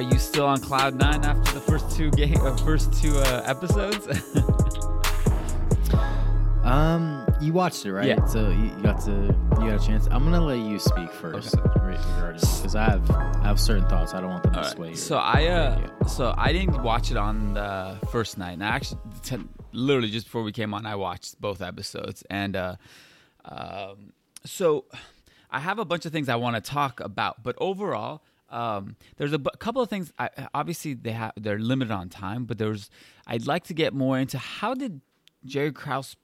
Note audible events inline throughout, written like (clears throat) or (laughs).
are you still on cloud nine after the first two game, uh, first two uh, episodes? (laughs) Um, you watched it, right? Yeah. So you, you got to you got a chance. I'm gonna let you speak first because I have I have certain thoughts. I don't want them to All sway. your- So I uh, so I didn't watch it on the first night. And I actually, t- literally just before we came on, I watched both episodes. And uh, um, so I have a bunch of things I want to talk about. But overall, um, there's a couple of things. I, obviously, they have they're limited on time. But there's I'd like to get more into how did Jerry Krause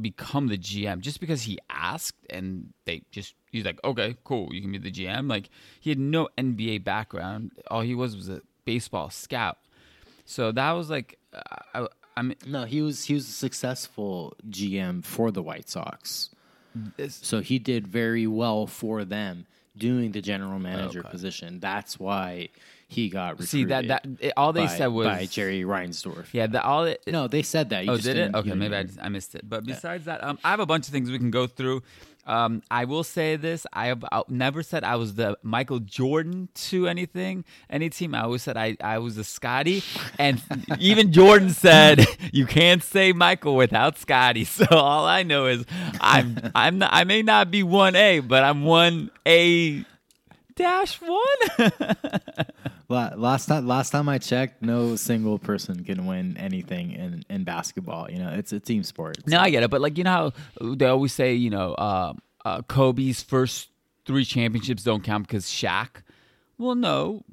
become the GM just because he asked and they just he's like okay cool you can be the GM like he had no NBA background all he was was a baseball scout so that was like I, I mean no, he was he was a successful GM for the White Sox. So he did very well for them doing the general manager Okay. position. That's why he got recruited. see that that it, all they by, said was by Jerry Reinsdorf. yeah that all it, No, they said that. You Oh, just did it? Okay, you maybe I, just, I missed it. But besides that, um, I have a bunch of things we can go through. Um, I will say this: I have I never said I was the Michael Jordan to anything, any team. I always said I, I was the Scottie, and (laughs) even Jordan said you can't say Michael without Scottie. (laughs) So all I know is I'm I'm not, I may not be one A, but I'm one A dash one. (laughs) La- Last time, last time I checked, no single person can win anything in, in basketball. You know, it's a team sport. No, I get it, but like you know how they always say, you know, uh, uh, Kobe's first three championships don't count because Shaq. Well, no,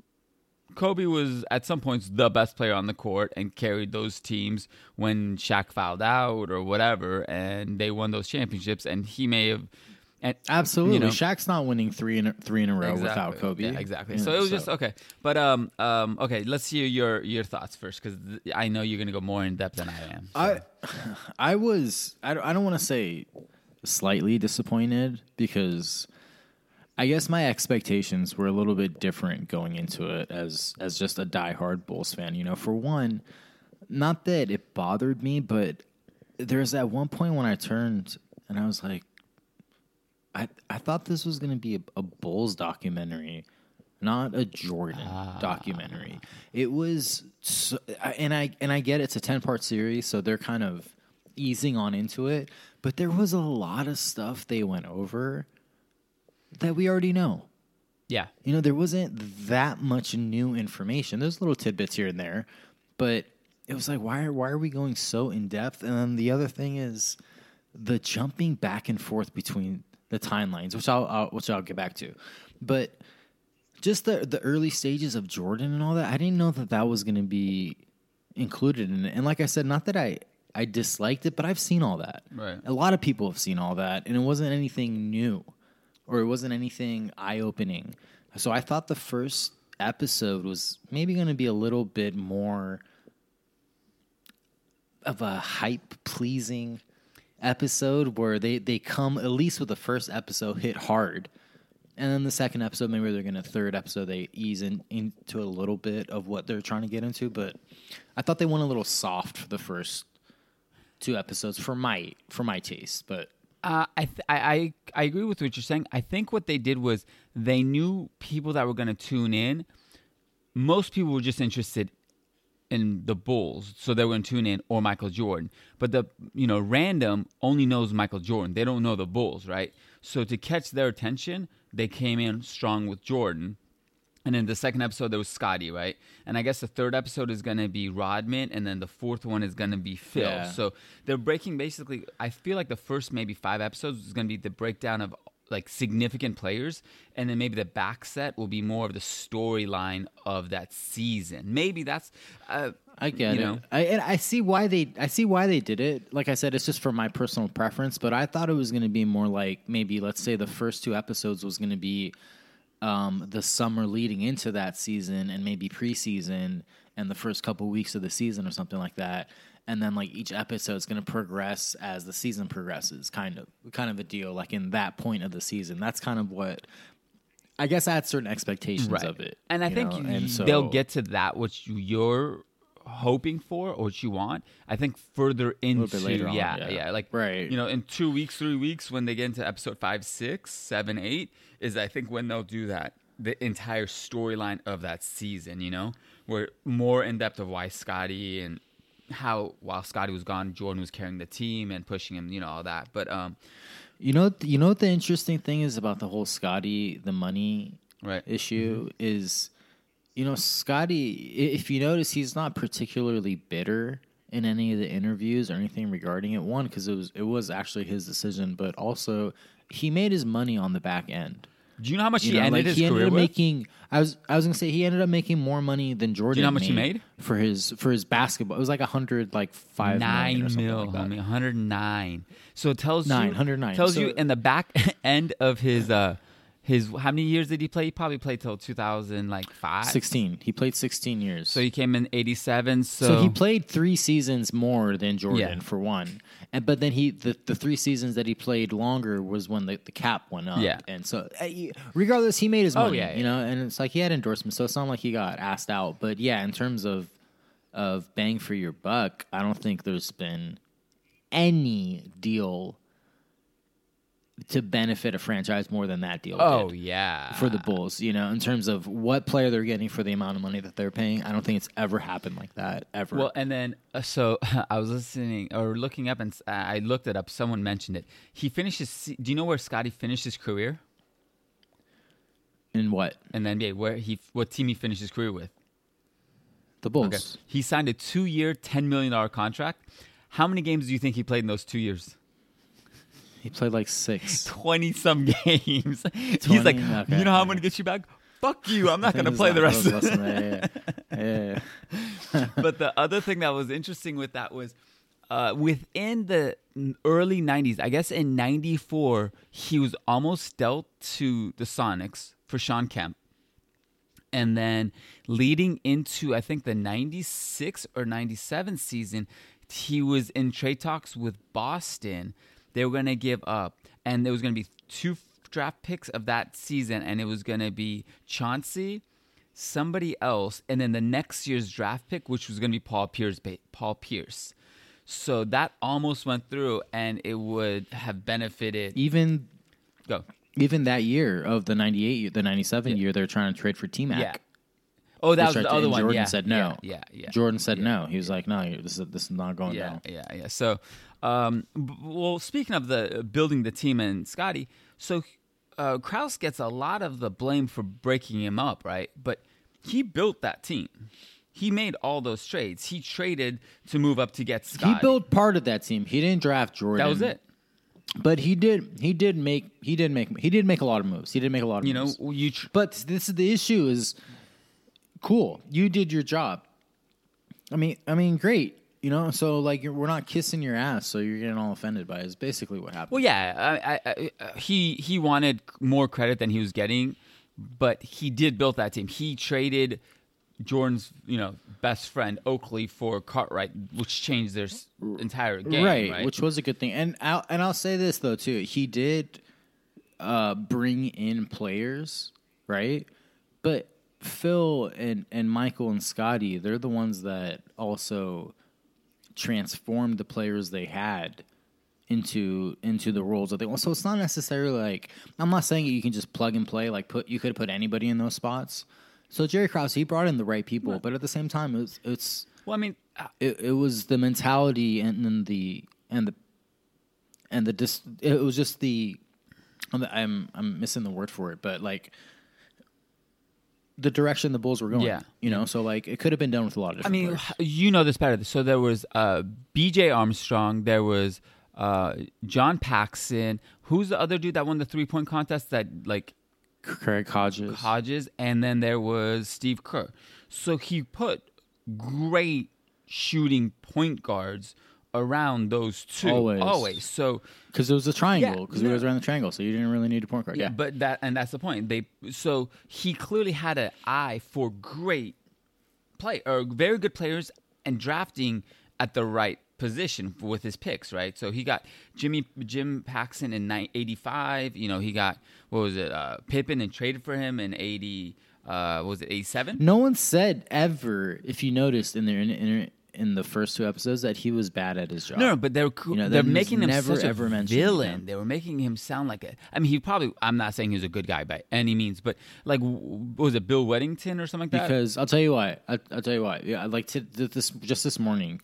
Kobe was at some points the best player on the court and carried those teams when Shaq fouled out or whatever, and they won those championships. And he may have, and Absolutely, you know, Shaq's not winning three in a, three in a row without Kobe. Yeah, exactly. You So it was just okay. But um um okay, let's hear your your thoughts first because I know you're gonna go more in depth than I am. so. I (sighs) I was I don't, I don't want to say slightly disappointed because I guess my expectations were a little bit different going into it as as just a diehard Bulls fan. You know, for one, not that it bothered me, but there's that one point when I turned and I was like, I I thought this was going to be a, a Bulls documentary, not a Jordan ah. documentary. It was, so, and I and I get it's a ten part series, so they're kind of easing on into it. But there was a lot of stuff they went over that we already know. yeah. You know, there wasn't that much new information. There's little tidbits here and there, but it was like, why are why are we going so in depth? And then the other thing is the jumping back and forth between the timelines, which I'll, I'll which I'll get back to, but just the the early stages of Jordan and all that. I didn't know that that was going to be included in it. And like I said, not that I I disliked it, but I've seen all that. Right. A lot of people have seen all that, and it wasn't anything new or it wasn't anything eye opening. So I thought the first episode was maybe going to be a little bit more of a hype pleasing episode where they, they come at least with the first episode hit hard. And then the second episode, maybe they're to third episode, they ease in, into a little bit of what they're trying to get into. But I thought they went a little soft for the first two episodes for my for my taste. But Uh, I, th- I I I agree with what you're saying. I think what they did was they knew people that were going to tune in. Most people were just interested in the Bulls, so they were going to tune in or Michael Jordan. But the you know random only knows Michael Jordan. They don't know the Bulls, right? So to catch their attention, they came in strong with Jordan. And in the second episode there was Scottie, right? And I guess the third episode is gonna be Rodman, and then the fourth one is gonna be Phil. Yeah. So they're breaking basically. I feel like the first maybe five episodes is gonna be the breakdown of like significant players, and then maybe the back set will be more of the storyline of that season. Maybe that's. Uh, I get you it. know? I and I see why they I see why they did it. Like I said, it's just for my personal preference, but I thought it was going to be more like maybe let's say the first two episodes was going to be um, the summer leading into that season and maybe preseason and the first couple weeks of the season or something like that. And then like each episode is going to progress as the season progresses, kind of kind of a deal. Like in that point of the season, that's kind of what I guess I had certain expectations of it. And I you think you- and so, they'll get to that which you're hoping for or what you want. I think further into bit later on, yeah, yeah. yeah, like Right. You know, in two weeks, three weeks, when they get into episode five, six, seven, eight, is I think when they'll do that. the entire storyline of that season. You know, where more in depth of why Scottie and how while Scottie was gone, Jordan was carrying the team and pushing him. You know all that. But um, You know, you know what the interesting thing is about the whole Scottie the money right. issue is, you know, Scottie. If you notice, he's not particularly bitter in any of the interviews or anything regarding it. One, because it was it was actually his decision, but also he made his money on the back end. Do you know how much You he know, ended like his he ended career up with? making. I was I was gonna say he ended up making more money than Jordan. how much he made? for his for his basketball? It was like a hundred, like five million Nine or something mil, like that. homie, 109. So it tells Nine, you 109. tells So- you in the back (laughs) end of his uh his how many years did he play? He probably played till 2000 like 5. Sixteen. He played sixteen years. So he came in 87. So, So he played three seasons more than Jordan Yeah. for one, and but then he the, the three seasons that he played longer was when the, the cap went up. Yeah. and so uh, regardless, he made his Oh, money. yeah, you know, and it's like he had endorsements, so it's not like he got asked out. But yeah, in terms of of bang for your buck, I don't think there's been any deal to benefit a franchise more than that deal. Oh did yeah. for the Bulls, you know, in terms of what player they're getting for the amount of money that they're paying. I don't think it's ever happened like that ever. Well, and then uh, so (laughs) I was listening or looking up, and I looked it up. Someone mentioned it. He se- Do you know where Scottie finished his career in what in the NBA? Where he, what team he finished his career with? the Bulls? Okay. He signed a two-year, ten million dollar contract. How many games do you think he played in those two years? He played like six. (laughs) Twenty some games. 20? (laughs) He's like, Okay. you know how I'm gonna get you back? Fuck you! I'm (laughs) not gonna play the rest. of than yeah, yeah. yeah. but the other thing that was interesting with that was uh, within the early 90s, I guess in 94, he was almost dealt to the Sonics for Shawn Kemp. And then leading into, I think, the 96 or 97 season, he was in trade talks with Boston. They were going to give up, and there was going to be two draft picks of that season, and it was going to be Chauncey somebody else, and then the next year's draft pick, which was going to be Paul Pierce. Paul Pierce. So that almost went through, and it would have benefited. Even Go. even that year of the ninety eight, the ninety seven year, they're trying to trade for T Mac. Yeah. Oh, that was the other and one. Jordan yeah. said no. Yeah, yeah, yeah. Jordan said no. He was like, "No, this is this is not going yeah, down." yeah, yeah. So, um, b- well, speaking of the uh, building the team and Scottie, so uh, Krause gets a lot of the blame for breaking him up, right? But he built that team. He made all those trades. He traded to move up to get Scottie. He built part of that team. He didn't draft Jordan. That was it. But he did. He did make. He did make. He did make a lot of moves. He did make a lot of You know, you. Tr- But this is the issue is cool. You did your job. I mean, I mean, great. You know, so like you're, we're not kissing your ass, so you're getting all offended by it. Is basically what happened. Well, yeah, I, I, I, uh, he he wanted more credit than he was getting, but he did build that team. He traded Jordan's you know best friend Oakley for Cartwright, which changed their entire game. right, Right, which was a good thing. And I'll, and I'll say this though too, he did uh, bring in players, right? But Phil and and Michael and Scottie, they're the ones that also transformed the players they had into into the roles that they want. So it's not necessarily like I'm not saying you can just plug and play. Like put you could put anybody in those spots. So Jerry Krause, he brought in the right people, but at the same time, it's it's well, I mean, uh, it, it was the mentality and then the and the and the dis, it was just the I'm I'm missing the word for it, but like the direction the Bulls were going. Yeah. you know, so like it could have been done with a lot of I different. mean, players. you know this better. So there was uh, B.J. Armstrong. There was uh, John Paxson. Who's the other dude that won the three point contest? That like Craig Hodges. Hodges, and then there was Steve Kerr. So he put great shooting point guards around those two. Always. Always. So because it was a triangle Yeah, because no. we was around the triangle, so you didn't really need a point guard. yeah, Yeah, but that and that's the point. They so he clearly had an eye for great play or very good players and drafting at the right position with his picks, right? So he got Jimmy Jim Paxson in ni- 85, you know, he got what was it? Uh Pippen and traded for him in 80 uh what was it 87? no one said ever, if you noticed in their in, in, in the first two episodes that he was bad at his job. No, no, but they're You know, they're making him never, such a ever mentioned villain. him. They were making him sound like a. I mean, he probably. I'm not saying he's a good guy by any means, but like, was it Bill Wennington or something like that? because I'll tell you why. I, I'll tell you why. Yeah, like to, this just this morning,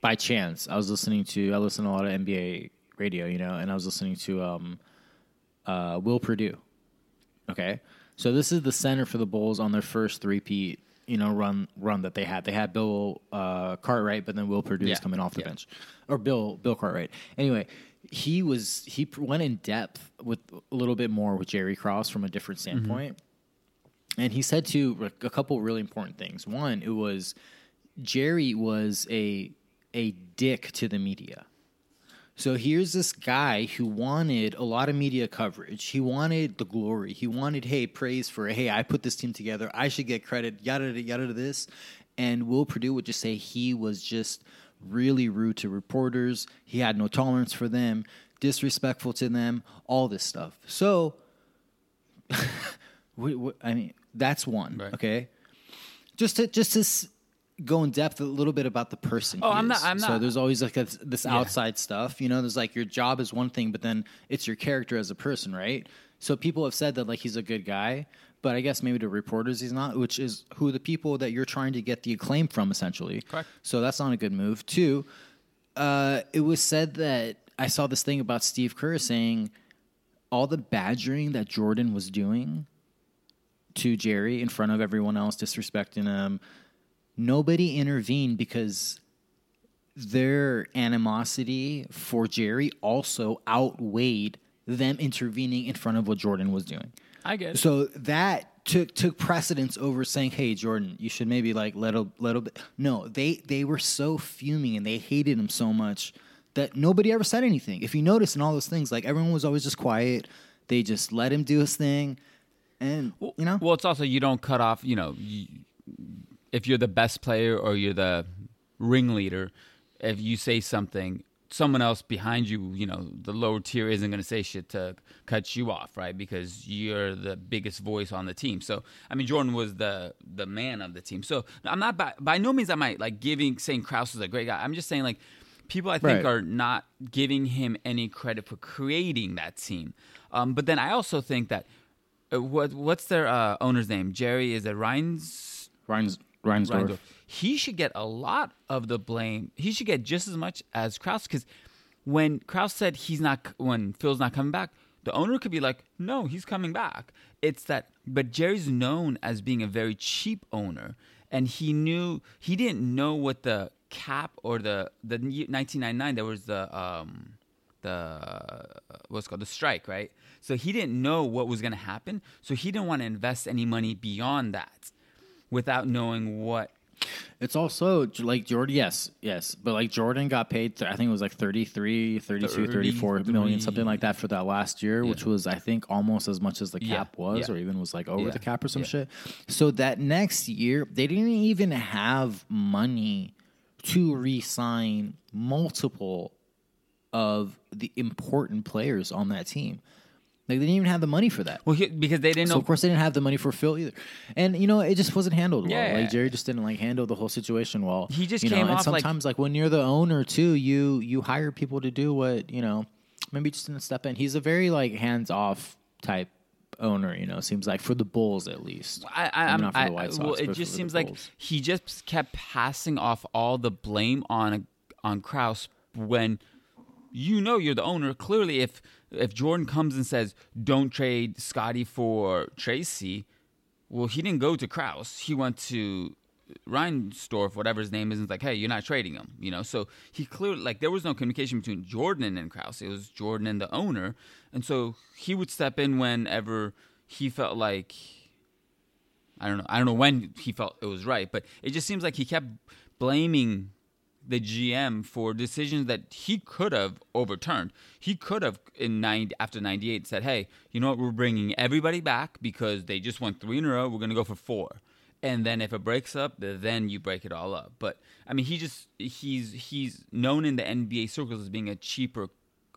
by chance, I was listening to I listen to a lot of NBA radio, you know, and I was listening to um, uh, Will Perdue. Okay, so this is the center for the Bulls on their first three-peat, you know, run run that they had. They had Bill uh, Cartwright, but then Will Perdue is Yeah, coming off the yeah. bench, or Bill Bill Cartwright. Anyway, he was he went in depth with a little bit more with Jerry Krause from a different Mm-hmm. standpoint. And he said to a couple really important things. One, it was Jerry was a a dick to the media. So here's this guy who wanted a lot of media coverage. He wanted the glory. He wanted, hey, praise for, hey, I put this team together. I should get credit, yada, yada, yada, this. And Will Perdue would just say he was just really rude to reporters. He had no tolerance for them, disrespectful to them, all this stuff. So, (laughs) I mean, that's one, Right. okay? Just to, just to go in depth a little bit about the person. Oh, I'm not- I'm So not- there's always like this, this outside stuff. You know, there's like your job is one thing, but then it's your character as a person, right? So people have said that like he's a good guy, but I guess maybe to reporters he's not, which is who the people that you're trying to get the acclaim from, essentially. Correct. So that's not a good move. Two, uh, it was said that I saw this thing about Steve Kerr saying all the badgering that Jordan was doing to Jerry in front of everyone else, disrespecting him. Nobody intervened because their animosity for Jerry also outweighed them intervening in front of what Jordan was doing. I get it. So that took took precedence over saying, "Hey, Jordan, you should maybe like let a little bit." No, they they were so fuming and they hated him so much that nobody ever said anything. If you notice in all those things, like everyone was always just quiet. They just let him do his thing, and you know, Well, it's also you don't cut off. You know, you, if you're the best player or you're the ringleader, if you say something, someone else behind you, you know, the lower tier isn't going to say shit to cut you off, right? Because you're the biggest voice on the team. So, I mean, Jordan was the the man of the team. So, I'm not by, by no means am I like giving saying Krause is a great guy. I'm just saying like people I think Right. are not giving him any credit for creating that team. Um, but then I also think that uh, what what's their uh, owner's name? Jerry is it Reins? Reins, Reinsdorf. Reindorf. He should get a lot of the blame. He should get just as much as Krause because when Krause said he's not, when Phil's not coming back, the owner could be like, "No, he's coming back." It's that, but Jerry's known as being a very cheap owner, and he knew he didn't know what the cap or the the 1999 there was the um the what's called the strike, right? So he didn't know what was going to happen, so he didn't want to invest any money beyond that without knowing what. It's also like Jordan, yes, yes, but like Jordan got paid, th- I think it was like 33, 32, 34 million, something like that for that last year, which was, I think, almost as much as the Yeah, cap was, yeah. or even was like over Yeah, the cap or some yeah. shit. So that next year, they didn't even have money to re sign multiple of the important players on that team. Like, they didn't even have the money for that. Well, he, because they didn't So know. of course they didn't have the money for Phil either, and you know it just wasn't handled well. Yeah. Like Jerry just didn't like handle the whole situation well. He just you know, came and off like- sometimes like, when you're the owner too, you you hire people to do what you know. Maybe just didn't step in. He's a very like hands off type owner. You know, seems like for the Bulls at least. I, I, I'm, not for I, the White Sox, well, it just seems like he just kept passing off all the blame on on Krause when you know you're the owner. Clearly, if if Jordan comes and says don't trade Scottie for Tracy, well, he didn't go to Krause. He went to Reinsdorf, whatever his name is, and it's like, hey, you're not trading him. You know, so he clearly like there was no communication between Jordan and Krause. It was Jordan and the owner, and so he would step in whenever he felt like I don't know. I don't know when he felt it was right, but it just seems like he kept blaming the GM for decisions that he could have overturned. He could have in 90 after 98 said, "Hey, you know what? We're bringing everybody back because they just won 3 in a row. We're going to go for 4." And then if it breaks up, then you break it all up. But I mean, he just he's he's known in the NBA circles as being a cheaper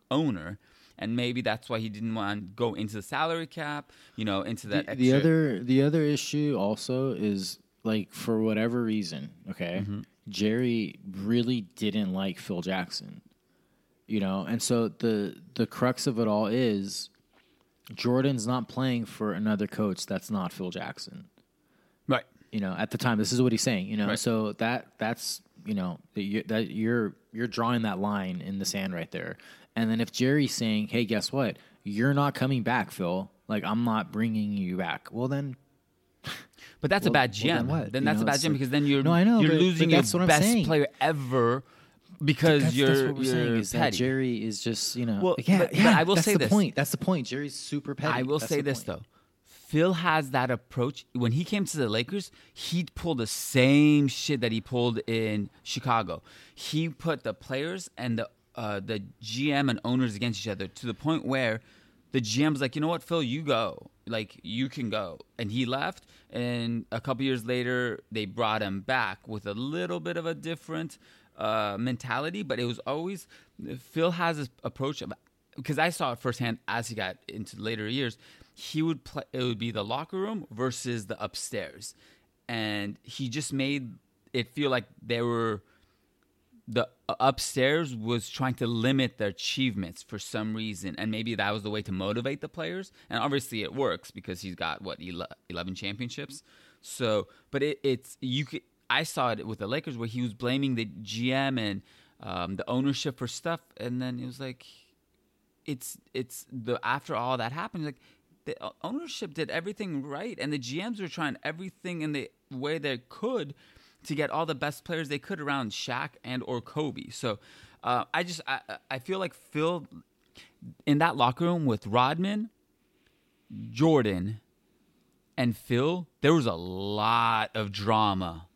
owner. And maybe that's why he didn't want to go into the salary cap, you know, into that the, extra. the other the other issue also is like for whatever reason, okay, Mm-hmm. Jerry really didn't like Phil Jackson. You know, and so the the crux of it all is Jordan's not playing for another coach that's not Phil Jackson. Right. You know, at the time, this is what he's saying. You know, Right. so that that's you know that you- that you're you're drawing that line in the sand right there. And then if Jerry's saying, "Hey, guess what? You're not coming back, Phil. Like I'm not bringing you back." Well, then But that's a Well- bad well, GM. then then that's know, a bad GM like- because then you're No, I know, you're but- losing but your that's what I'm best player ever because that's, you're that's what we're you're saying is that petty. Jerry is just you know. Well, yeah, but- but yeah. I will that's say the this. point. That's the point. Jerry's super petty. I will That's say this point. though. Phil has that approach. When he came to the Lakers, he pulled the same shit that he pulled in Chicago. He put the players and the uh, the GM and owners against each other to the point where the GM's like, you know what, Phil, you go. Like you can go, and he left. And a couple years later, they brought him back with a little bit of a different uh, mentality, but it was always Phil has this approach of because I saw it firsthand as he got into later years. He would play. It would be the locker room versus the upstairs, and he just made it feel like they were the upstairs was trying to limit their achievements for some reason and maybe that was the way to motivate the players and obviously it works because he's got what 11 championships? So but it, it's you could i saw it with the lakers where he was blaming the gm and um, the ownership for stuff and then it was like it's it's the after all that happened like the ownership did everything right and the gms were trying everything in the way they could to get all the best players they could around Shaq and or Kobe. So uh, I just I, I feel like Phil in that locker room with Rodman, Jordan, and Phil, there was a lot of drama,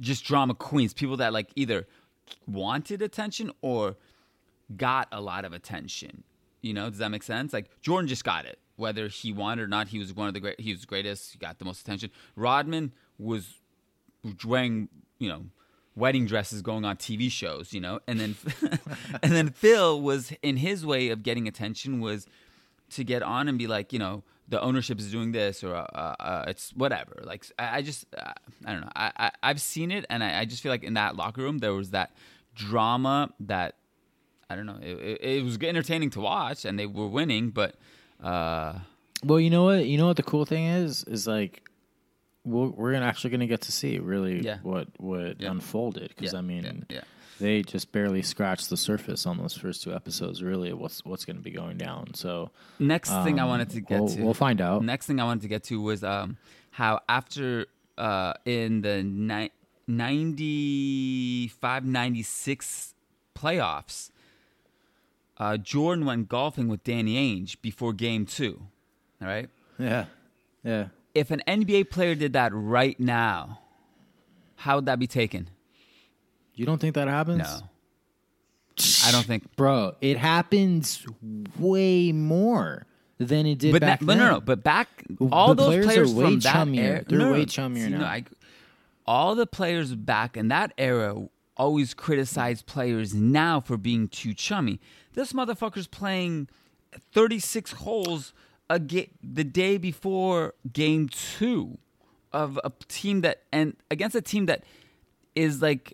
just drama queens, people that like either wanted attention or got a lot of attention. You know, does that make sense? Like Jordan just got it, whether he wanted or not. He was one of the great. He was the greatest. He got the most attention. Rodman was wearing you know wedding dresses going on TV shows you know? And then (laughs) and then Phil was in his way of getting attention was to get on and be like you know the ownership is doing this or uh, uh, it's whatever. Like I, I just uh, I don't know. I, I I've seen it and I, I just feel like in that locker room there was that drama that I don't know it, it, it was entertaining to watch and they were winning but uh Well, you know what? You know what the cool thing is? Is like we're, we're actually gonna get to see really Yeah. what what Yeah. unfolded because Yeah, I mean they just barely scratched the surface on those first two episodes. Really, what's what's gonna be going down. So next thing I um, wanted to get we'll, to we'll find out. Next thing I wanted to get to was um, how after uh, in the ni- 95 96 playoffs, uh, Jordan went golfing with Danny Ainge before game two. All right. Yeah, yeah. If an NBA player did that right now, how would that be taken? You don't think that happens? No. I don't think. bro. It happens way more than it did But, back that, but no, no. But back, all The those players players, way from that era, They're no, way chummier See, no, now. I- all the players back in that era always criticize players now for being too chummy. This motherfucker's playing 36 holes a ga- the day before game two of a team that and against a team that is like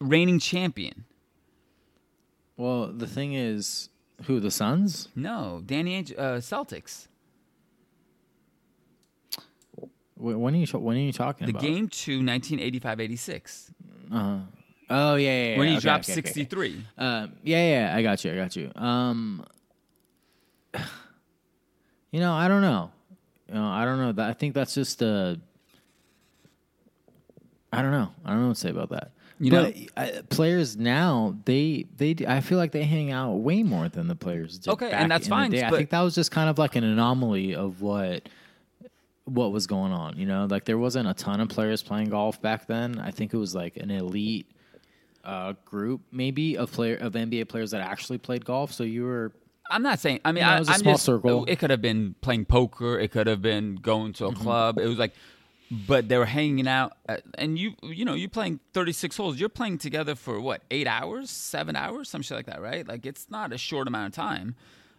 reigning champion. Well, the thing is, who the Suns? No, Danny Ainge, uh, Celtics. Wh- When are you when are you talking The about? game two, 1985-86. Oh yeah, yeah. yeah. when he Okay, dropped okay, okay, okay. 63. Um, yeah, yeah, I got you, I got you. Um, you know, I don't know. You know, I don't know. I think that's just uh, I don't know. I don't know what to say about that. You but uh, players now, they they I feel like they hang out way more than the players did. Okay, and that's in fine. I think that was just kind of like an anomaly of what what was going on. You know, like there wasn't a ton of players playing golf back then. I think it was like an elite uh, group, maybe of player of NBA players that actually played golf. So you were I'm not saying. I mean, know, I, it was a I'm small just, circle. It could have been playing poker. It could have been going to a Mm-hmm. club. It was like, but they were hanging out. At, and you, you know, you're playing 36 holes. You're playing together for what, eight hours, seven hours, some shit like that, right? Like it's not a short amount of time.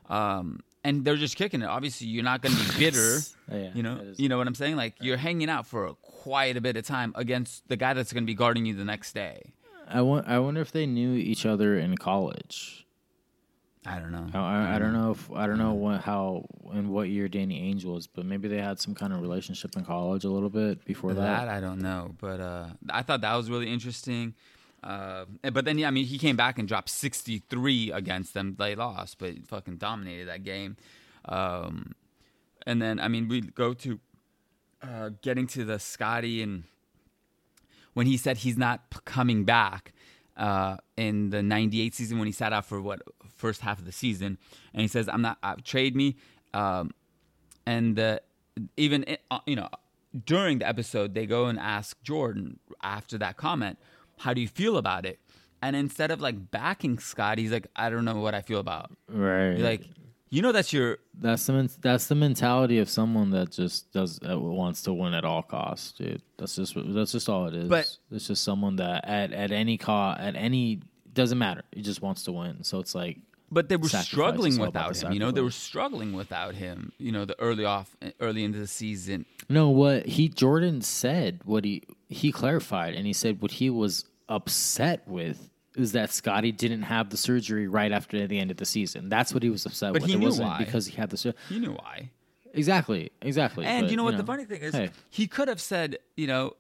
Um, and they're just kicking it. Obviously, you're not going to be (laughs) bitter. Oh, yeah, you know, you know what I'm saying? Like you're hanging out for quite a bit of time against the guy that's going to be guarding you the next day. I, wa- I wonder if they knew each other in college. I don't know. I, I, I don't know if I don't know what how and what year Danny Ainge was, but maybe they had some kind of relationship in college a little bit before that that. I don't know, but uh, I thought that was really interesting. Uh, but then, yeah, I mean, he came back and dropped 63 against them. They lost, but fucking dominated that game. Um, and then, I mean, we go to uh, getting to the Scottie and when he said he's not p- coming back uh, in the 98 season when he sat out for what first half of the season and he says i'm not uh, trade me um, and uh, even i- uh, you know during the episode they go and ask jordan after that comment how do you feel about it and instead of like backing scott he's like i don't know what i feel about Right. You're like you know that's your that's the that's the mentality of someone that just does that wants to win at all costs, dude. That's just that's just all it is. But- it's just someone that at at any cost at any doesn't matter. He just wants to win. So it's like but they were struggling It's all about without him you know they were struggling without him you know the early off early into the season No, what he Jordan said, what he he clarified, and he said what he was upset with is that Scottie didn't have the surgery right after the end of the season. That's what he was upset But with. he it knew wasn't why. because he had the surgery. you knew why Exactly, exactly. And But, you know what the funny thing is? hey. He could have said, you know,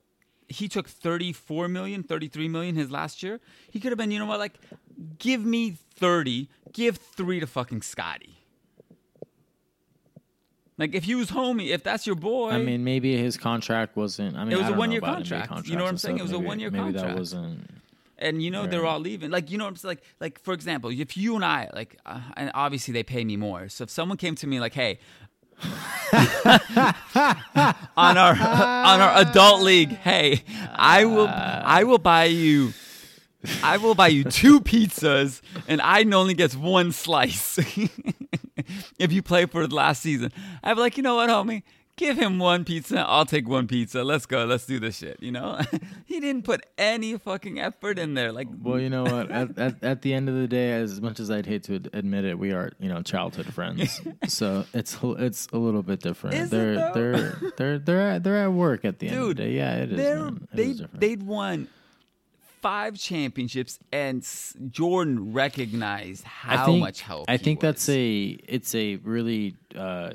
he took 34 million, 33 million his last year. He could have been, you know what, like, give me 30, give three to fucking Scottie. Like, if he was homie, if that's your boy. I mean, maybe his contract wasn't. I mean, It was a one-year contract. You know what I'm saying? stuff. It was a one-year maybe contract. that wasn't. and you know they're all leaving. Like you know, what I'm saying? like like for example, if you and I like, uh, and obviously they pay me more. So if someone came to me like, hey. (laughs) on our on our adult league, hey, I will I will buy you I will buy you two pizzas and I only gets one slice (laughs) if you play for the last season. I'm like, you know what, homie? Give him one pizza. I'll take one pizza. Let's go. Let's do this shit. You know, (laughs) he didn't put any fucking effort in there. Like, Well, you know what? At, at at the end of the day, as much as I'd hate to admit it, we are you know childhood friends. (laughs) so it's a- it's a little bit different. Is it, they're though? they're they're they're at, they're at work at the end of the dude, day. Yeah, it is. It they is different. they'd won five championships, and Jordan recognized how think, much help. I think that's a it's a really uh,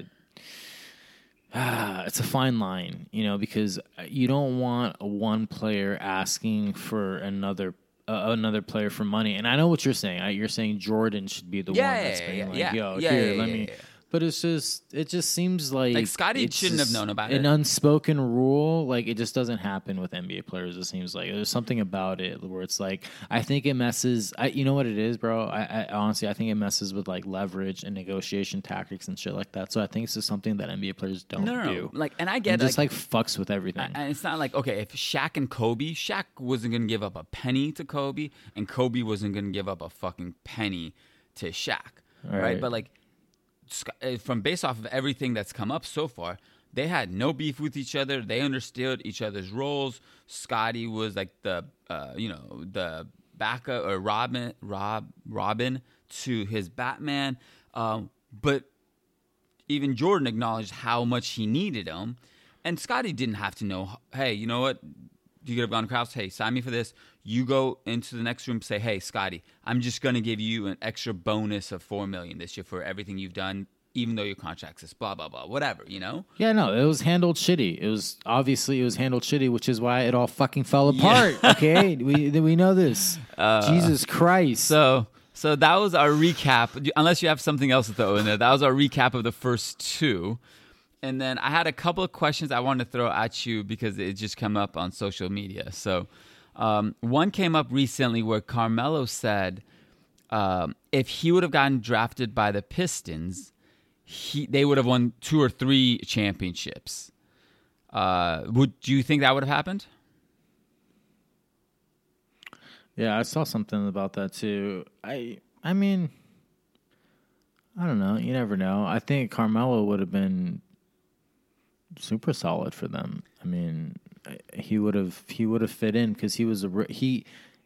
ah, (sighs) it's a fine line, you know, because you don't want one player asking for another. Uh, another player for money, and I know what you're saying. I, you're saying Jordan should be the Yeah, one that's yeah, being yeah, like, yeah. "Yo, here, let me." But it's just, it just seems like Like, Scottie it's shouldn't have just known about it. an unspoken rule. Like it just doesn't happen with NBA players. It seems like there's something about it where it's like I think it messes. I, you know what it is, bro. I, I honestly I think it messes with like leverage and negotiation tactics and shit like that. So I think it's just something that NBA players don't no, no, no. do. Like, and I get It just like, like, fucks with everything. and it's not like okay, if Shaq and Kobe, Shaq wasn't gonna give up a penny to Kobe, and Kobe wasn't gonna give up a fucking penny to Shaq, right? Right. But like, from based off of everything that's come up so far, they had no beef with each other. They understood each other's roles. Scottie was like the, uh, you know, the backup or Robin, Rob, Robin to his Batman. Um, but even Jordan acknowledged how much he needed him. And Scottie didn't have to know, hey, you know what? You could have gone to Krause, hey, sign me for this. You go into the next room, say, hey, Scottie, I'm just going to give you an extra bonus of 4 million this year for everything you've done, even though your contract's is blah, blah, blah, whatever, you know? yeah, no, it was handled shitty. It was obviously it was handled shitty, which is why it all fucking fell apart. (laughs) Okay, we we know this. Uh, Jesus Christ. So. So that was our recap. Unless you have something else to throw in there, that was our recap of the first two. And then I had a couple of questions I wanted to throw at you because it just came up on social media. So um, one came up recently where Carmelo said um, if he would have gotten drafted by the Pistons, he they would have won two or three championships. Uh, would do you think that would have happened? Yeah, I saw something about that too. I I mean I don't know. You never know. I think Carmelo would have been super solid for them. I mean, he would have he would have fit in because he was a he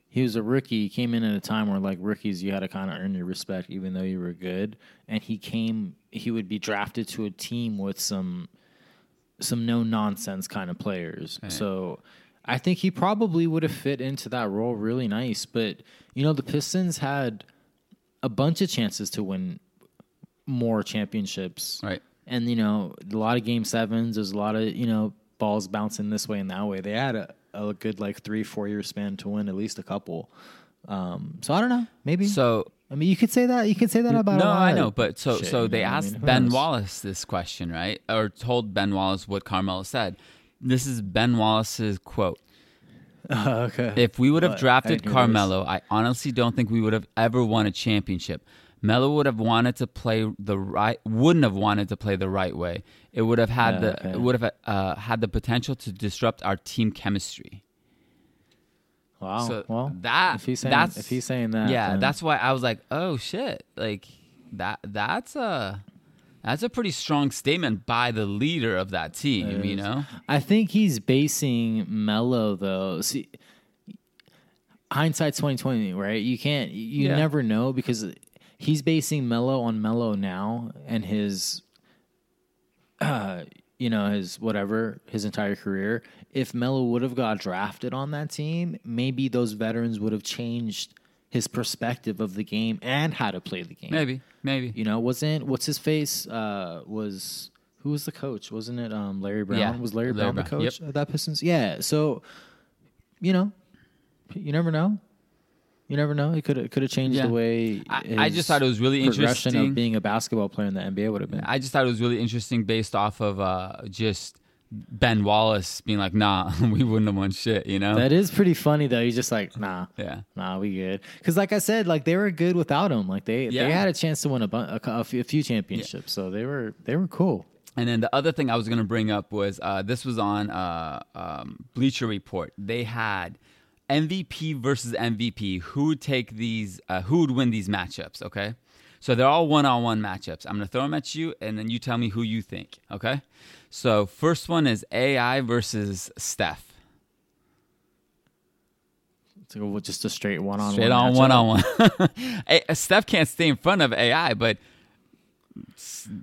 he was a rookie. He came in at a time where like rookies, you had to kind of earn your respect, even though you were good. And he came, he would be drafted to a team with some some no nonsense kind of players. So I think he probably would have fit into that role really nice. But you know, the Pistons had a bunch of chances to win more championships, Right. and you know, a lot of game sevens. There's a lot of you know balls bouncing this way and that way. They had a, a good like three, four year span to win at least a couple. Um, so I don't know. Maybe. So I mean, you could say that. You could say that about. no, I know, but so shit, so they what I asked mean? Ben? Wallace this question, right? Or told Ben Wallace what Carmelo said. This is Ben Wallace's quote. (laughs) okay. If we would have What? I drafted Carmelo, I honestly don't think we would have ever won a championship. Melo would have wanted to play the right, wouldn't have wanted to play the right way. It would have had Yeah, the, okay. it would have uh, had the potential to disrupt our team chemistry. Wow. So well, that if he's saying that's if he's saying that, yeah, then- that's why I was like, oh shit, like that that's a that's a pretty strong statement by the leader of that team, you know. I think he's basing Melo though. See, hindsight's twenty twenty, right? You can't, you Yeah. never know because he's basing Melo on Melo now and his, uh, (clears throat) you know, his whatever his entire career. If Melo would have got drafted on that team, maybe those veterans would have changed his perspective of the game and how to play the game. Maybe, maybe. You know, wasn't what's his face? Uh, was who was the coach? Wasn't it um, Larry Brown? Yeah, was Larry, Larry Brown the Brown. coach of that Pistons? Yeah. So, you know, you never know. You never know. It could have could have changed Yeah. the way. I- I just thought it was really interesting. of being a basketball player in the NBA would have been. I just thought it was really interesting based off of uh, just Ben Wallace being like, "Nah, (laughs) we wouldn't have won shit," you know. That is pretty funny though. He's just like, nah, yeah. nah, we good. Because like I said, like they were good without him. Like they Yeah. they had a chance to win a, bu- a, a few, a few championships, so they were they were cool. And then the other thing I was going to bring up was uh, this was on uh, um, Bleacher Report. They had MVP versus MVP. Who would take these? Uh, who would win these matchups? Okay, so they're all one-on-one matchups. I'm going to throw them at you, and then you tell me who you think. Okay. So first one is AI versus Steph. It's like just a straight one on one. Straight on one-on-one. (laughs) Hey, Steph can't stay in front of AI, but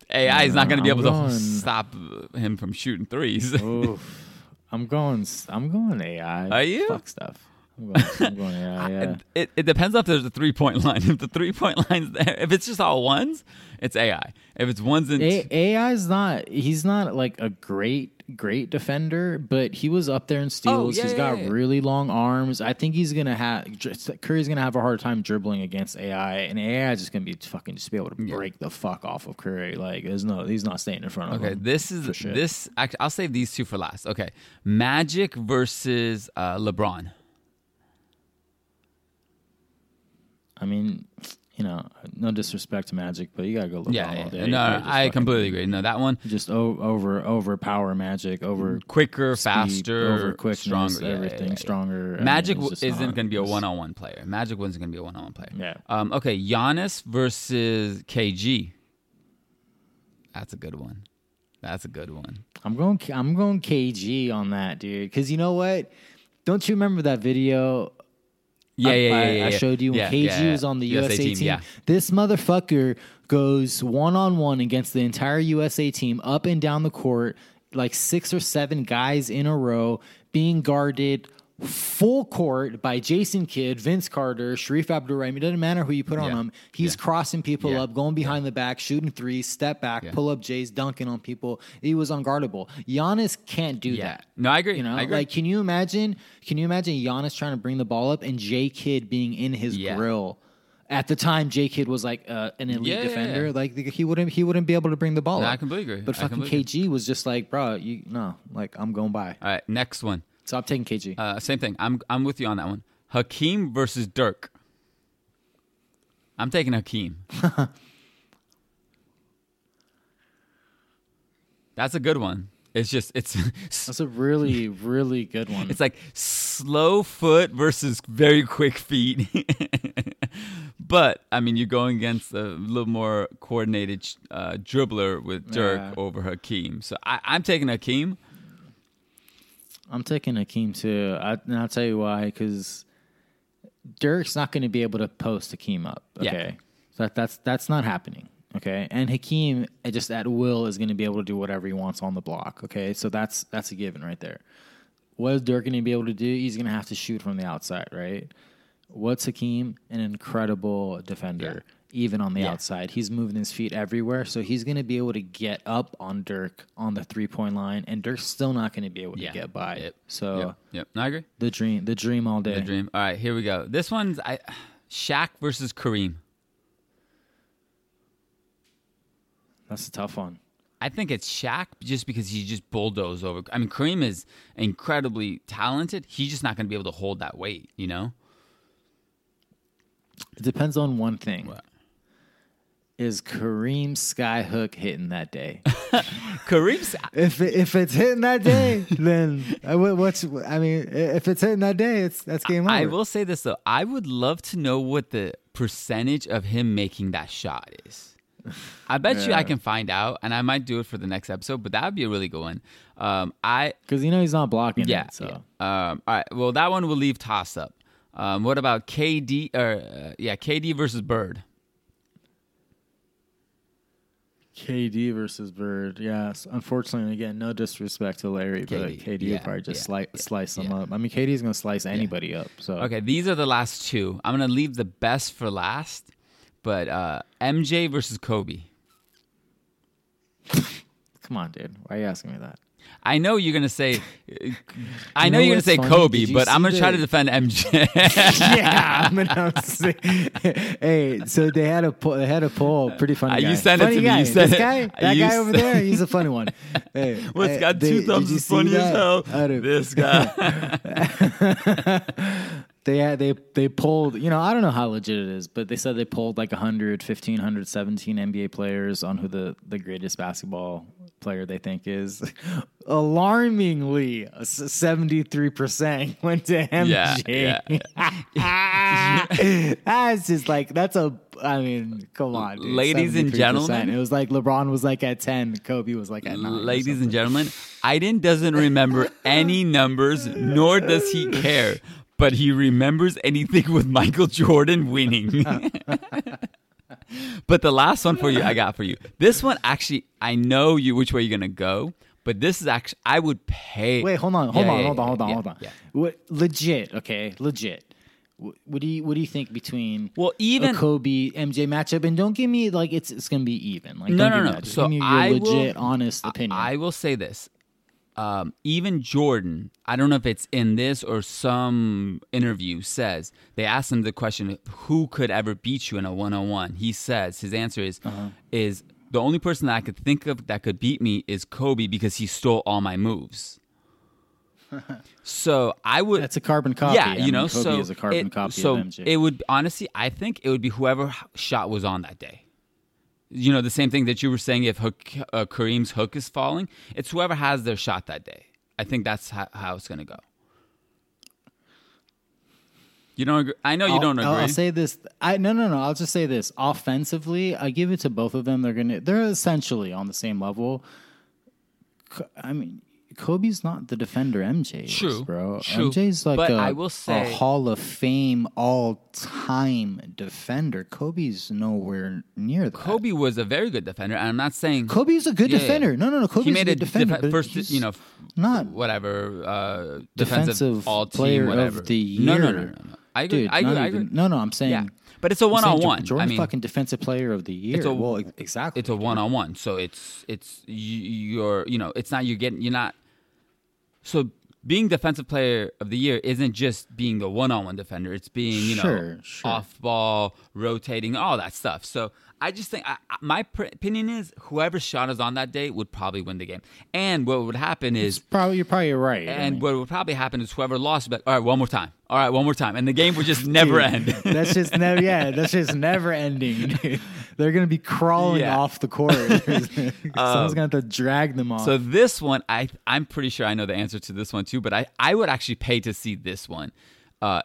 AI is not going to be I'm able going- to stop him from shooting threes. (laughs) I'm going. I'm going AI. Are you? Fuck stuff. I'm going, I'm going AI. Yeah. It, it depends if there's a three point line. (laughs) If the three point line's there, if it's just all ones, it's AI. If it's ones and A- AI's not. He's not like a great, great defender, but he was up there in steals. Oh, yeah, he's yeah, got yeah. really long arms. I think he's gonna have Curry's gonna have a hard time dribbling against AI, and AI is just gonna be fucking just be able to break the fuck off of Curry. Like, there's no, he's not staying in front of okay, him. Okay, this is this. I'll save these two for last. Okay, Magic versus uh, LeBron. I mean, you know, no disrespect to Magic, but you gotta go LeBron Yeah, all yeah. day. no, no, I completely agree. No, that one just o- over overpower Magic over quicker, speed, faster, over quickness, stronger, yeah, everything yeah, stronger. I mean, Magic w- just isn't not- going to be a one on one player. Magic wasn't to be a one on one player. Yeah. Um, okay, Giannis versus KG. That's a good one. That's a good one. I'm going. I'm going KG on that, dude. Because you know what? Don't you remember that video? Yeah, I, yeah, yeah, I, yeah, I showed you when KG was on the USA, team. Yeah. This motherfucker goes one on one against the entire USA team, up and down the court, like six or seven guys in a row, being guarded full court by Jason Kidd, Vince Carter, Shareef Abdur-Rahim. It doesn't matter who you put on Yeah. him. He's Yeah. crossing people Yeah. up, going behind the back, shooting threes, step back, pull up Jays, dunking on people. He was unguardable. Giannis can't do that. No, I agree. You know, I agree. like, can you imagine? Can you imagine Giannis trying to bring the ball up and J Kidd being in his grill? At the time, J Kidd was like uh, an elite defender. like he wouldn't he wouldn't be able to bring the ball No, up. I completely agree. But fucking KG was just like, bro, you no, like I'm going by. All right, next one. So I'm taking KG. Uh, same thing. I'm I'm with you on that one. Hakeem versus Dirk. I'm taking Hakeem. (laughs) That's a good one. It's just it's (laughs) That's a really really good one. it's like slow foot versus very quick feet. (laughs) but I mean, you're going against a little more coordinated uh, dribbler with Dirk Yeah. over Hakeem. So I, I'm taking Hakeem. I'm taking Hakeem too. I, and I'll tell you why. Because Dirk's not going to be able to post Hakeem up. Yeah. Okay, so that, that's that's not happening. Okay, and Hakeem just at will is going to be able to do whatever he wants on the block. Okay, so that's that's a given right there. What is Dirk going to be able to do? He's going to have to shoot from the outside, right? What's Hakeem? An incredible defender, even on the Yeah. outside. He's moving his feet everywhere, so he's going to be able to get up on Dirk on the three point line, and Dirk's still not going to be able to get by. Yep. So Yep. Yep. No, I agree. the dream, the dream all day. The dream. All right, here we go. This one's I, Shaq versus Kareem. That's a tough one. I think it's Shaq just because he just bulldozed over. I mean, Kareem is incredibly talented. He's just not going to be able to hold that weight, you know? It depends on one thing. What? Is Kareem Skyhook hitting that day? (laughs) Kareem's if if it's hitting that day, then I, what's I mean, if it's hitting that day, it's that's game over. I will say this though. I would love to know what the percentage of him making that shot is. I bet you I can find out, and I might do it for the next episode. But that would be a really good one. Um, I because you know he's not blocking yeah. it. So yeah. Um, all right. Well, that one will leave toss up. Um, what about KD or uh, yeah, KD versus Bird? KD versus Bird, yes. Unfortunately, again, no disrespect to Larry, but KD, KD yeah, would probably just yeah, sli- yeah, slice them up. I mean, KD's gonna slice anybody up. So Okay, these are the last two. I'm gonna leave the best for last, but uh, MJ versus Kobe. (laughs) come on, dude. Why are you asking me that? I know you're gonna say, (laughs) I know, know you're gonna say funny? Kobe, you but I'm gonna try to defend MJ. (laughs) yeah, I'm gonna say, (laughs) hey, so they had a poll, they had a poll, pretty funny. Uh, you guy. sent it funny to me, Guy. you sent this it. guy, that You guy over there, he's a funny one. Hey, What's got two thumbs you is funny as that? hell. Out of- This guy. They they they polled you know i don't know how legit it is but they said they pulled like 100 15 117 nba players on who the the greatest basketball player they think is (laughs) alarmingly 73% (laughs) went to MJ. Yeah, (laughs) that's just like that's a I mean, come on. dude, Ladies and 73%. gentlemen. It was like LeBron was like at 10, Kobe was like at 9. Ladies and gentlemen, Aiden doesn't remember any numbers, nor does he care. But he remembers anything with Michael Jordan winning. (laughs) but the last one for you, I got for you. This one, actually, I know you which way you're gonna go. But this is actually, I would pay. Wait, hold on, hold Yeah, on, yeah, hold on, hold on, yeah, hold on. What legit? Okay, legit. What, do you what do you think between Well, even Kobe MJ matchup? And don't give me like it's it's gonna be even. Like No, no, no. that. Just So give me your I will- legit, honest opinion. I will say this. Um, even Jordan, I don't know if it's in this or some interview, says they asked him the question, "Who could ever beat you in a one-on-one?" He says his answer is, Uh-huh. "Is the only person that I could think of that could beat me is Kobe because he stole all my moves." (laughs) so I would. That's a carbon copy. yeah, I you mean, know, Kobe so is a carbon it, copy so of MJ. it would honestly, I think it would be whoever shot was on that day. You know, the same thing that you were saying. If hook, uh, Kareem's hook is falling, it's whoever has their shot that day. I think that's how, how it's going to go. You don't agree? I know you I'll- don't agree. I'll, say this. I no no no. I'll just say this. Offensively, I give it to both of them. They're gonna. They're essentially on the same level. I mean, Kobe's not the defender MJ is, True, bro. true. MJ's like But a, I will say- a Hall of Fame all time defender. Kobe's nowhere near that. Kobe was a very good defender, and I'm not saying Kobe's a good Yeah, yeah. defender. No no no. Kobe's he made a a good defender. defe- but first, he's you know, not whatever uh, defensive, Defensive all team, player of whatever. the No, no, no, year. no, no. I agree. Dude, I agree. not I even- agree. No, no, I'm saying. Yeah, but it's a I'm saying one-on-one. Jordan I mean, fucking defensive player of the year. It's a- well, ex- exactly. it's a one on one. So it's it's you, you're you know it's not you're getting you're not. So being defensive player of the year isn't just being the one on one defender. It's being you know Sure, sure. off ball, rotating, all that stuff. So I just think I, I- my opinion is whoever shot is on that day would probably win the game. And what would happen is It's probably you're probably right. I and mean, what would probably happen is whoever lost would be like, all right, one more time. All right, one more time. And the game would just (laughs) never dude, end. that's just (laughs) never. Yeah, that's just never ending. dude. They're gonna be crawling Yeah. Um, off the court. (laughs) Someone's gonna have to drag them off. So this one, I I'm pretty sure I know the answer to this one too, but I I would actually pay to see this one. Uh,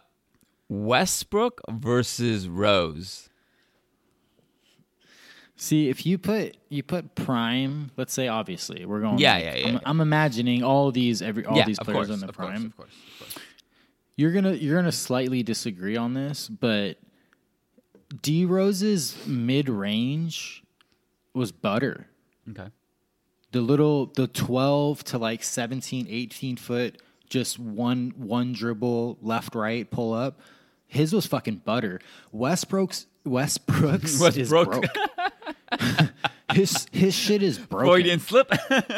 Westbrook versus Rose. See, if you put you put prime, let's say obviously we're going. Yeah, like- yeah, yeah, I'm, yeah. I'm imagining all these every all yeah, these players course, in the of course, prime. of course, of course. you're gonna you're gonna slightly disagree on this, but D Rose's mid range was butter. Okay. The little the 12 to like 17, 18 foot just one one dribble left right pull up. His was fucking butter. Westbrook's Westbrook's (laughs) is Westbrook. broke. (laughs) (laughs) his his shit is broken. Oh, Freudian slip.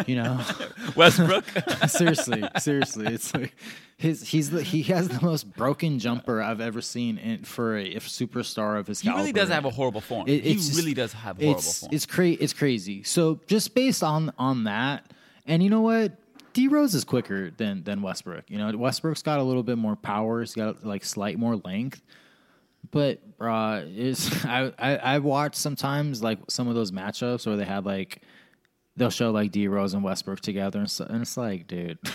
You know, (laughs) Westbrook. (laughs) seriously, seriously, it's like his he's the he has the most broken jumper I've ever seen in, for a, a superstar of his he really does have a horrible form. It- he just- really does have horrible it's form. it's cra- it's crazy. So just based on on that, and you know what, D Rose is quicker than than Westbrook. You know, Westbrook's got a little bit more power. He's got like slight more length. But uh, is (laughs) I, I I watch sometimes like some of those matchups where they have like they'll show like D Rose and Westbrook together, and, so, and it's like, dude. (laughs)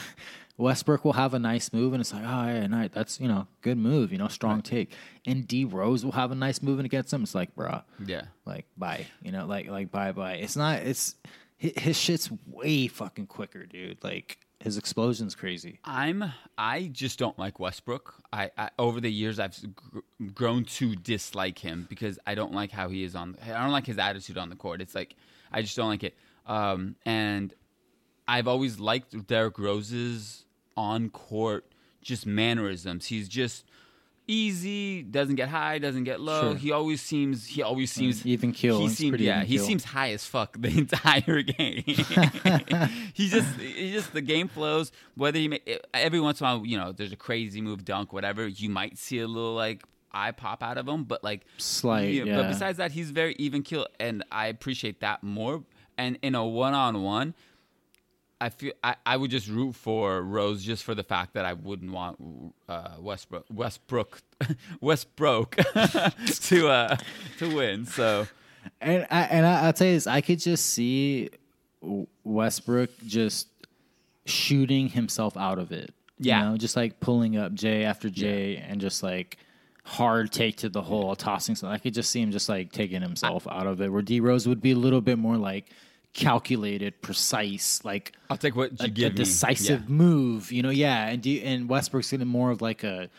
Westbrook will have a nice move, and it's like, oh yeah, nice. That's you know, good move, you know, strong take. And D Rose will have a nice move and against him. It's like, bruh, yeah. like bye you know like like bye bye it's not it's hi- his shit's way fucking quicker dude like his explosion's crazy I'm. I just don't like Westbrook. I, I over the years I've gr- grown to dislike him because I don't like how he is on. I don't like his attitude on the court. It's like I just don't like it. Um, and I've always liked Derrick Rose's on court just mannerisms. He's just easy, doesn't get high, doesn't get low. Sure. He always seems he always seems even keel. He seems yeah, he seems high as fuck the (laughs) entire game. (laughs) he just he just the game flows. Whether he may, every once in a while, you know, there's a crazy move, dunk, whatever. You might see a little like eye pop out of him, but like Slight, yeah, yeah. But besides that, he's very even keel, and I appreciate that more. And in a one on one. I feel I, I would just root for Rose just for the fact that I wouldn't want uh, Westbrook (laughs) Westbrook Westbrook (laughs) to uh, to win. So and I, and I, I'll tell you this I could just see Westbrook just shooting himself out of it Yeah. you know just like pulling up J after J and just like hard take to the hole tossing something I could just see him just like taking himself out of it where D Rose would be a little bit more like calculated precise like I'll take what you a, give a me. decisive Yeah. move. You know, yeah, and D, and Westbrook's getting more of like a.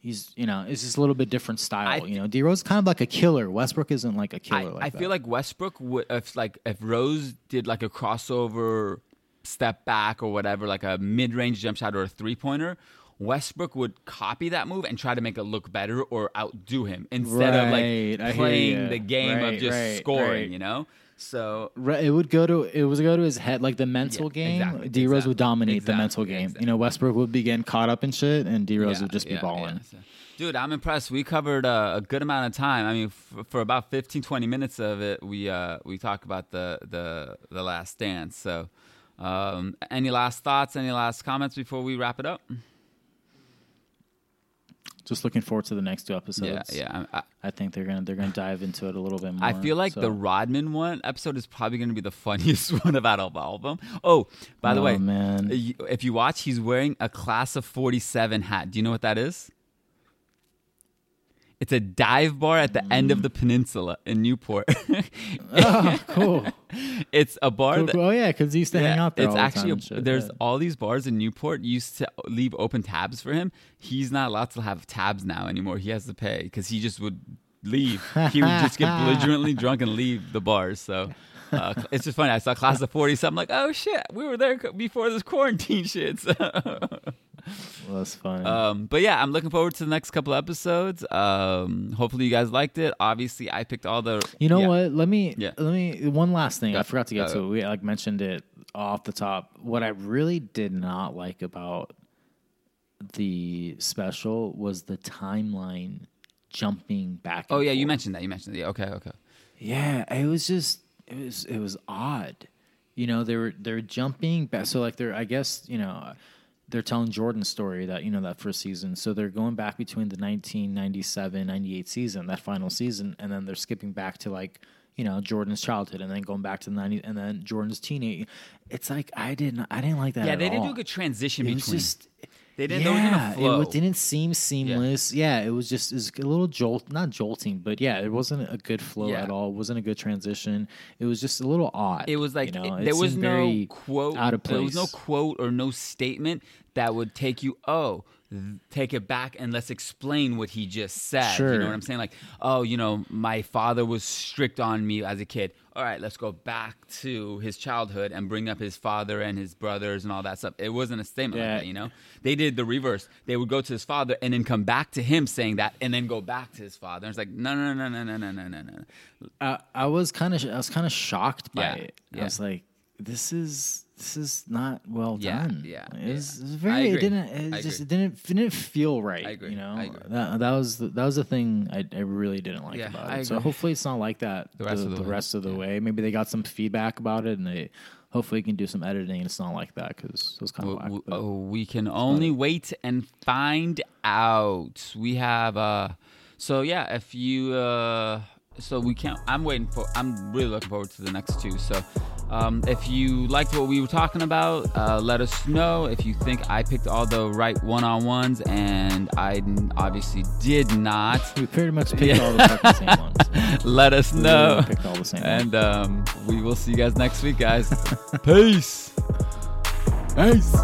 He's you know it's just a little bit different style. I you know, D Rose kind of like a killer. Westbrook isn't like a killer. like I that. feel like Westbrook would if like if Rose did like a crossover step back or whatever, like a mid range jump shot or a three pointer. Westbrook would copy that move and try to make it look better or outdo him instead of Right, I like playing the game Right, of just right, scoring, right. you know? So it would go to it was go to his head like the mental Yeah, game. exactly, D Rose exactly, would dominate the mental game. exactly. You know, Westbrook would be getting caught up in shit, and D Rose Yeah, would just be yeah, balling. So- Dude, I'm impressed. We covered uh, a good amount of time. I mean, f- for about 15, 20 minutes of it, we uh, we talked about the the the last dance. So, um, any last thoughts? Any last comments before we wrap it up? Just looking forward to the next two episodes. Yeah, yeah. I, I think they're gonna they're gonna dive into it a little bit more. I feel like so. the Rodman one episode is probably going to be the (laughs) funniest one about all of them. Oh, by the Oh, way, man. if you watch, he's wearing a class of 47 hat. Do you know what that is? It's a dive bar at the end of the peninsula in Newport. (laughs) oh cool. (laughs) it's a bar Cool, that cool. Oh yeah, because he used to hang out there. It's all the actually time a, shit. there's Yeah. all these bars in Newport used to leave open tabs for him. He's not allowed to have tabs now anymore. He has to pay because he just would leave. He would just get belligerently (laughs) drunk and leave the bars. So. Uh, it's just funny. I saw class of 40 something like, oh shit, we were there before this quarantine shit. So, (laughs) Well, that's fun. um, but yeah, I'm looking forward to the next couple episodes. Um, hopefully you guys liked it. Obviously, I picked all the. You know yeah. what? Let me Yeah. let me one last thing. Go. I forgot to get to it. We like mentioned it off the top. What I really did not like about the special was the timeline jumping back. Oh yeah, you mentioned that. You mentioned that. Yeah, okay, okay. Yeah, it was just it was it was odd. You know, they were they're jumping back. So like they're I guess you know they're telling Jordan's story that you know that first season. So they're going back between the 1997 98 season, that final season, and then they're skipping back to like you know Jordan's childhood, and then going back to the 90 and then Jordan's teenage. It's like I didn't I didn't like that. Yeah, they didn't all. do a good transition It was between. just they didn't. yeah, it didn't seem seamless. Yeah. it was just it was a little jolt, not jolting, but yeah, it wasn't a good flow Yeah. at all. It wasn't a good transition. It was just a little odd. It was like you know? it- It there was no quote. out of place. There was no quote or no statement that would take you. Oh, take it back and let's explain what he just said. You know what I'm saying? Like, oh, you know, my father was strict on me as a kid. All right, let's go back to his childhood and bring up his father and his brothers and all that stuff. It wasn't a statement Yeah. like that, you know? They did the reverse. They would go to his father and then come back to him saying that and then go back to his father. It's like, no, no, no, no, no, no, no, no, no. I, I was kind of I was kind of shocked by Yeah, it. yeah. I was like, this is this is not well Yeah, done. yeah, It was, yeah. it was I very. It didn't. I It just agree. it didn't it didn't feel right. I agree. You know, I agree. that that was the, that was the thing I, I really didn't like Yeah, about it. So hopefully it's not like that The rest of the way. rest of the way. Maybe they got some feedback about it and they hopefully can do some editing and it's not like that because it was kind of W- whack. w- oh, we can only wait and find out. We have uh so yeah, if you uh so we can't I'm waiting for I'm really looking forward to the next two. So um, if you liked what we were talking about, uh, let us know. If you think I picked all the right one-on-ones, and I obviously did not, we pretty much picked Yeah. all the same ones. (laughs) let us We know. picked all the same. And um, we will see you guys next week, guys. (laughs) Peace. Peace.